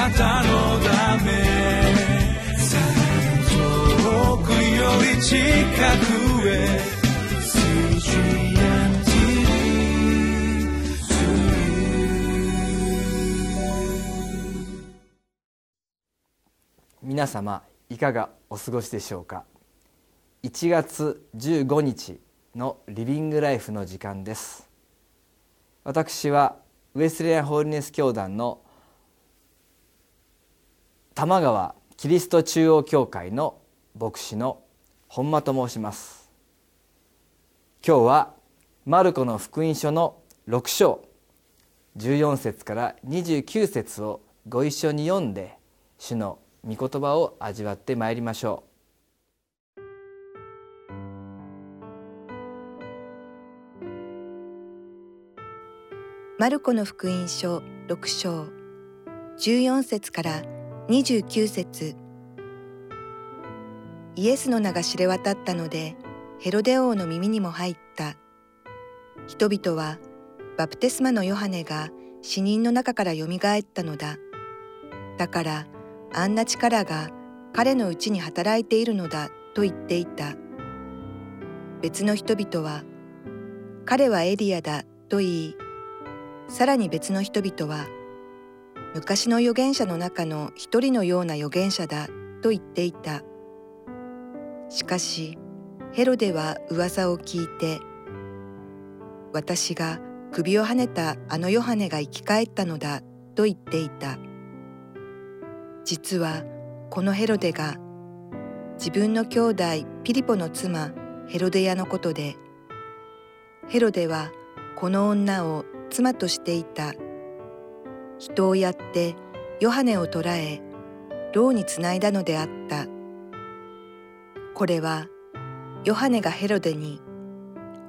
なたのため遠くより近くへ皆様いかがお過ごしでしょうか？1月15日のリビングライフの時間です。私はウエスレアンホーリネス教団の玉川キリスト中央教会の牧師の本間と申します。今日はマルコの福音書の6章14節から29節をご一緒に読んで主の御言葉を味わってまいりましょう。マルコの福音書6章14節から29節。イエスの名が知れ渡ったのでヘロデ王の耳にも入った。人々はバプテスマのヨハネが死人の中からよみがえったのだ。だからあんな力が彼のうちに働いているのだと言っていた。別の人々は、彼はエリアだと言い、さらに別の人々は、昔の預言者の中の一人のような預言者だと言っていた。しかし、ヘロデは噂を聞いて、私が首をはねたあのヨハネが生き返ったのだと言っていた。実はこのヘロデが自分の兄弟ピリポの妻ヘロデヤのことでヘロデはこの女を妻としていた人をやってヨハネを捕らえ牢につないだのであったこれはヨハネがヘロデに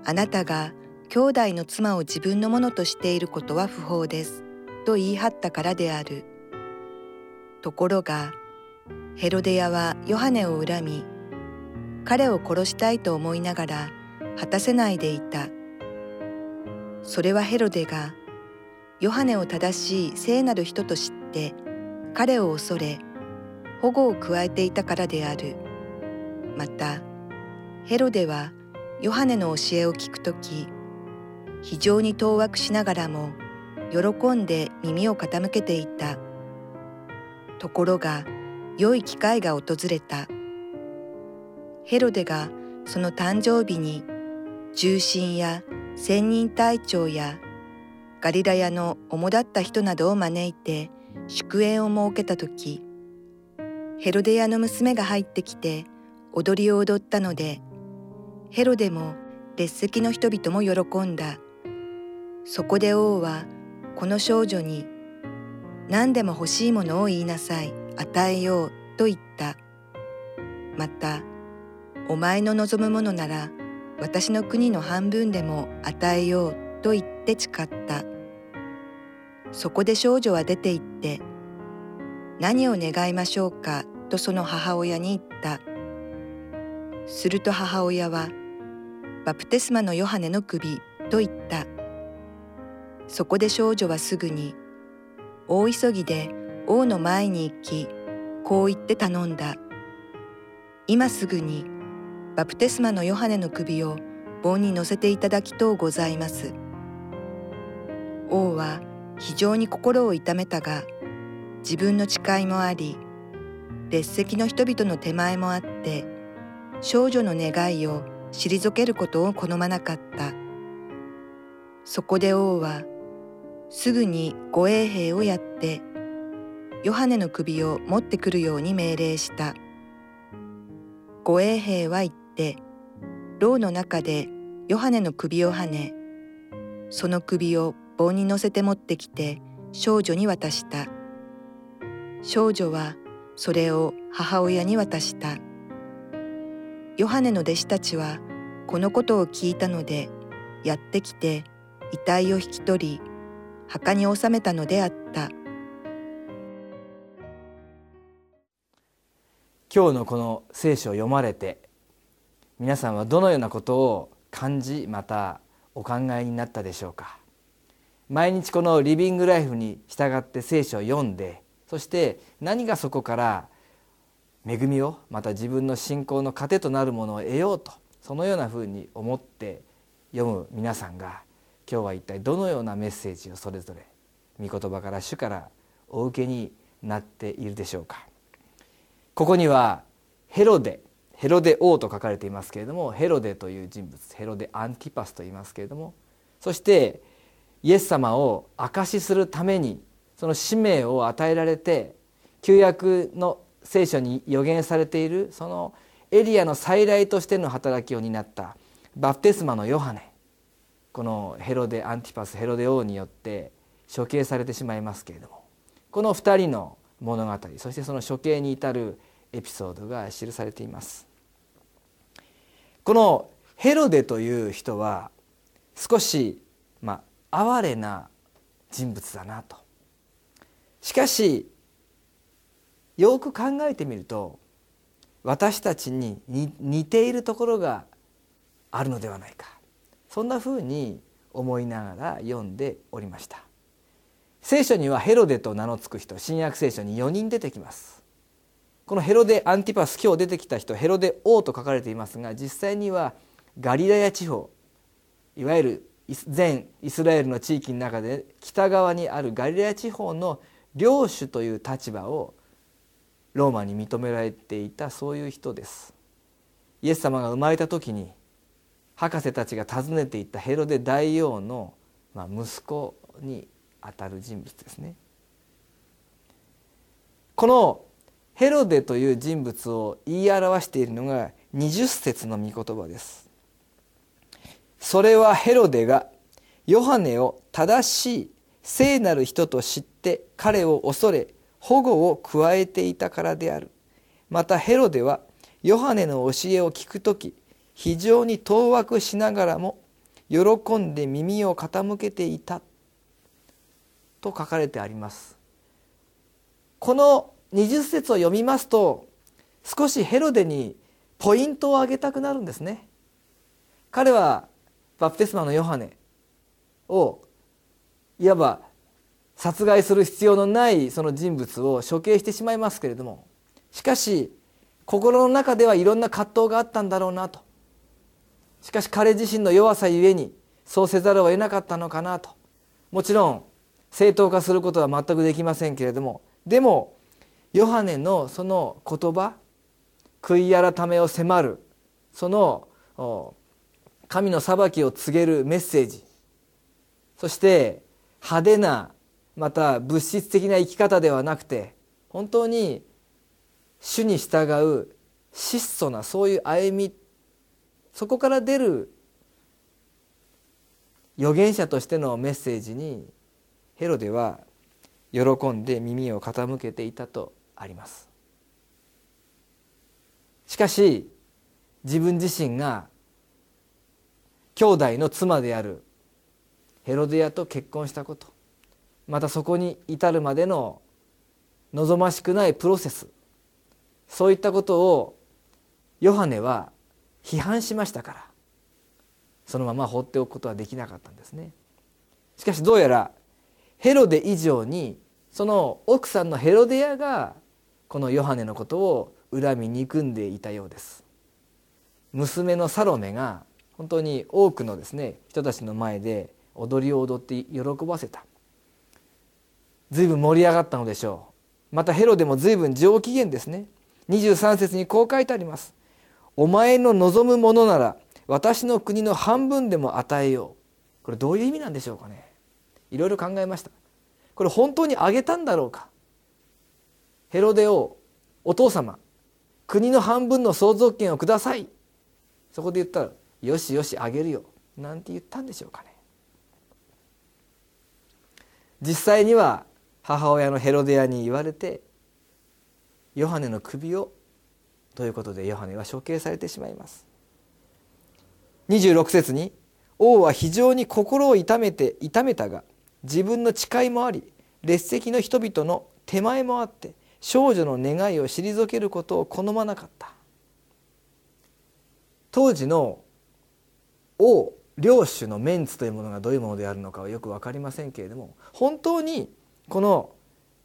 あなたが兄弟の妻を自分のものとしていることは不法ですと言い張ったからである。ところがヘロデヤはヨハネを恨み彼を殺したいと思いながら果たせないでいたそれはヘロデがヨハネを正しい聖なる人と知って彼を恐れ保護を加えていたからであるまたヘロデはヨハネの教えを聞くとき非常に当惑しながらも喜んで耳を傾けていた。ところが良い機会が訪れたヘロデがその誕生日に重臣や千人隊長やガリラヤの主だった人などを招いて祝宴を設けた時ヘロデヤの娘が入ってきて踊りを踊ったのでヘロデも列席の人々も喜んだ。そこで王はこの少女に何でも欲しいものを言いなさい与えようと言った。またお前の望むものなら私の国の半分でも与えようと言って誓った。そこで少女は出て行って何を願いましょうか？とその母親に言ったすると母親はバプテスマのヨハネの首と言った。そこで少女はすぐに大急ぎで王の前に行きこう言って頼んだ。今すぐにバプテスマのヨハネの首を盆に乗せていただきとうございます。王は非常に心を痛めたが自分の誓いもあり列席の人々の手前もあって少女の願いを退けることを好まなかった。そこで王はすぐに護衛兵をやってヨハネの首を持ってくるように命令した。護衛兵は言って牢の中でヨハネの首をはねその首を棒に乗せて持ってきて少女に渡した。少女はそれを母親に渡した。ヨハネの弟子たちはこのことを聞いたのでやってきて遺体を引き取り墓に納めたのであった。今日のこの聖書を読まれて皆さんはどのようなことを感じまたお考えになったでしょうか？毎日このリビングライフに従って聖書を読んでそして何がそこから恵みをまた自分の信仰の糧となるものを得ようとそのようなふうに思って読む皆さんが今日は一体どのようなメッセージをそれぞれ御言葉から主からお受けになっているでしょうか。ここにはヘロデヘロデ王と書かれていますけれどもヘロデという人物ヘロデアンティパスと言いますけれどもそしてイエス様を証しするためにその使命を与えられて旧約の聖書に予言されているそのエリアの再来としての働きを担ったバプテスマのヨハネ。このヘロデ・アンティパスヘロデ王によって処刑されてしまいますけれども。この2人の物語そしてその処刑に至るエピソードが記されています。このヘロデという人は少しまあ哀れな人物だなと。しかしよく考えてみると私たちに似ているところがあるのではないか。そんなふうに思いながら読んでおりました。聖書にはヘロデと名の付く人新約聖書に4人出てきます。このヘロデ・アンティパス今日出てきた人ヘロデ王と書かれていますが実際にはガリラヤ地方いわゆる全イスラエルの地域の中で北側にあるガリラヤ地方の領主という立場をローマに認められていたそういう人です。イエス様が生まれた時に博士たちが訪ねていたヘロデ大王の、まあ、息子にあたる人物ですね。このヘロデという人物を言い表しているのが20節の御言葉です。それはヘロデがヨハネを正しい聖なる人と知って彼を恐れ保護を加えていたからである。またヘロデはヨハネの教えを聞く時非常に当惑しながらも喜んで耳を傾けていた。と書かれてあります。この20節を読みますと少しヘロデにポイントを挙げたくなるんですね。彼はバプテスマのヨハネをいわば殺害する必要のないその人物を処刑してしまいますけれどもしかし心の中ではいろんな葛藤があったんだろうなと。しかし彼自身の弱さゆえにそうせざるを得なかったのかなと。もちろん正当化することは全くできませんけれどもでもヨハネのその言葉悔い改めを迫るその神の裁きを告げるメッセージ。そして派手なまた物質的な生き方ではなくて本当に主に従う質素なそういう歩みそこから出る預言者としてのメッセージにヘロデは喜んで耳を傾けていたとあります。しかし自分自身が兄弟の妻であるヘロデアと結婚したこと。またそこに至るまでの望ましくないプロセス。そういったことをヨハネは批判しましたから。そのまま放っておくことはできなかったんですね。しかしどうやらヘロデ以上にその奥さんのヘロデアがこのヨハネのことを恨み憎んでいたようです。娘のサロメが本当に多くのですね人たちの前で踊りを踊って喜ばせた。随分盛り上がったのでしょう。またヘロデも随分上機嫌ですね。23節にこう書いてあります。お前の望むものなら私の国の半分でも与えよう。これどういう意味なんでしょうかね。いろいろ考えました。これ本当にあげたんだろうか。ヘロデ王お父様国の半分の相続権をください。そこで言ったらよしよしあげるよ。なんて言ったんでしょうかね。実際には母親のヘロデアに言われてヨハネの首をということでヨハネは処刑されてしまいます。26節に王は非常に心を痛めて痛めたが自分の誓いもあり列席の人々の手前もあって少女の願いを退けることを好まなかった。当時の王領主のメンツというものがどういうものであるのかはよく分かりませんけれども本当にこの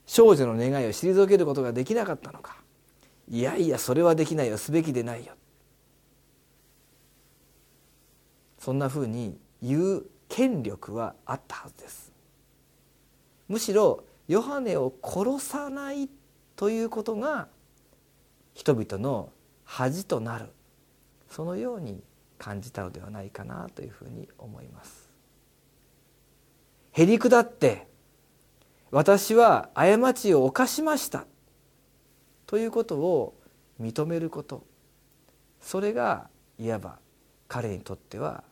少女の願いを退けることができなかったのかいやいやそれはできないよすべきでないよ。そんなふうに言う権力はあったはずです。むしろヨハネを殺さないということが人々の恥となる。そのように感じたのではないかなというふうに思いますへりくだって私は過ちを犯しましたということを認めることそれがいわば彼にとっては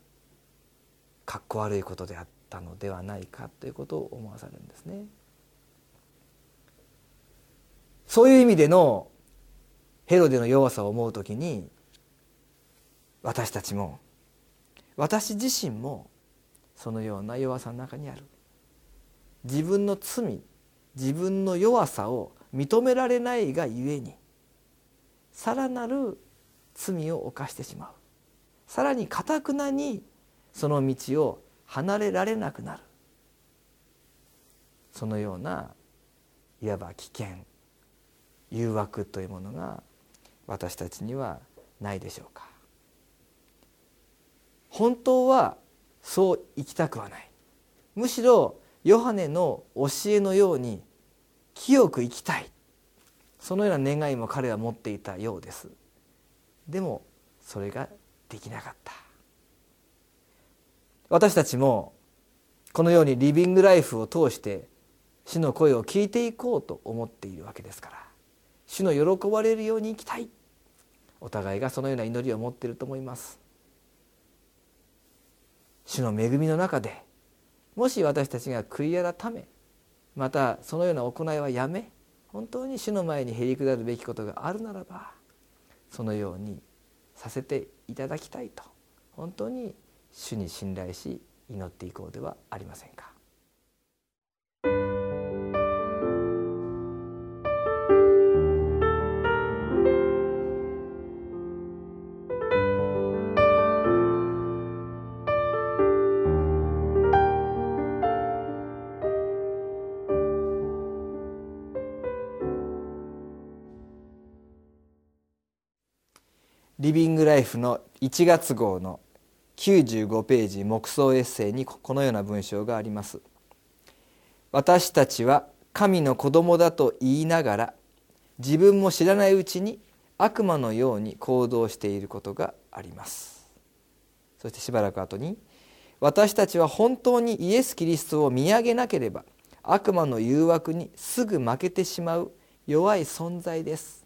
かっこ悪いことであったのではないかということを思わされるんですね。そういう意味でのヘロデの弱さを思う時に私たちも私自身もそのような弱さの中にある。自分の罪自分の弱さを認められないがゆえにさらなる罪を犯してしまう。さらにかたくなにその道を離れられなくなる。そのようないわば危険誘惑というものが私たちにはないでしょうか。本当はそう生きたくはない。むしろヨハネの教えのように清く生きたい。そのような願いも彼は持っていたようです。でもそれができなかった。私たちもこのようにリビングライフを通して主の声を聞いていこうと思っているわけですから。主の喜ばれるように生きたい。お互いがそのような祈りを持っていると思います。主の恵みの中でもし私たちが悔い改めまたそのような行いはやめ本当に主の前にへりくだるべきことがあるならばそのようにさせていただきたいと本当に主に信頼し祈っていこうではありませんか。リビングライフの1月号の95ページ黙想エッセイにこのような文章があります。私たちは神の子供だと言いながら自分も知らないうちに悪魔のように行動していることがあります。そしてしばらく後に私たちは本当にイエス・キリストを見上げなければ悪魔の誘惑にすぐ負けてしまう弱い存在です。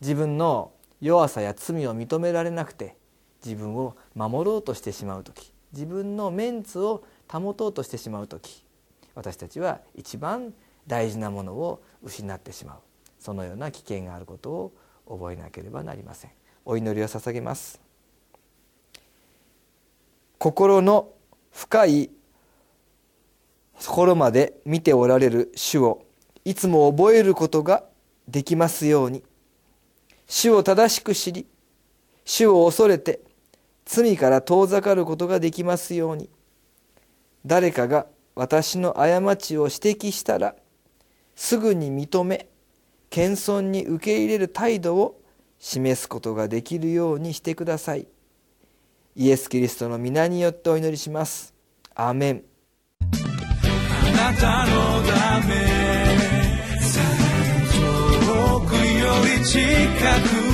自分の弱さや罪を認められなくて自分を守ろうとしてしまう時自分のメンツを保とうとしてしまう時私たちは一番大事なものを失ってしまう。そのような危険があることを覚えなければなりません。お祈りを捧げます。心の深いところまで見ておられる主をいつも覚えることができますように。主を正しく知り主を恐れて罪から遠ざかることができますように。誰かが私の過ちを指摘したらすぐに認め謙遜に受け入れる態度を示すことができるようにしてください。イエス・キリストの皆によってお祈りします。アメン。あなたのため近く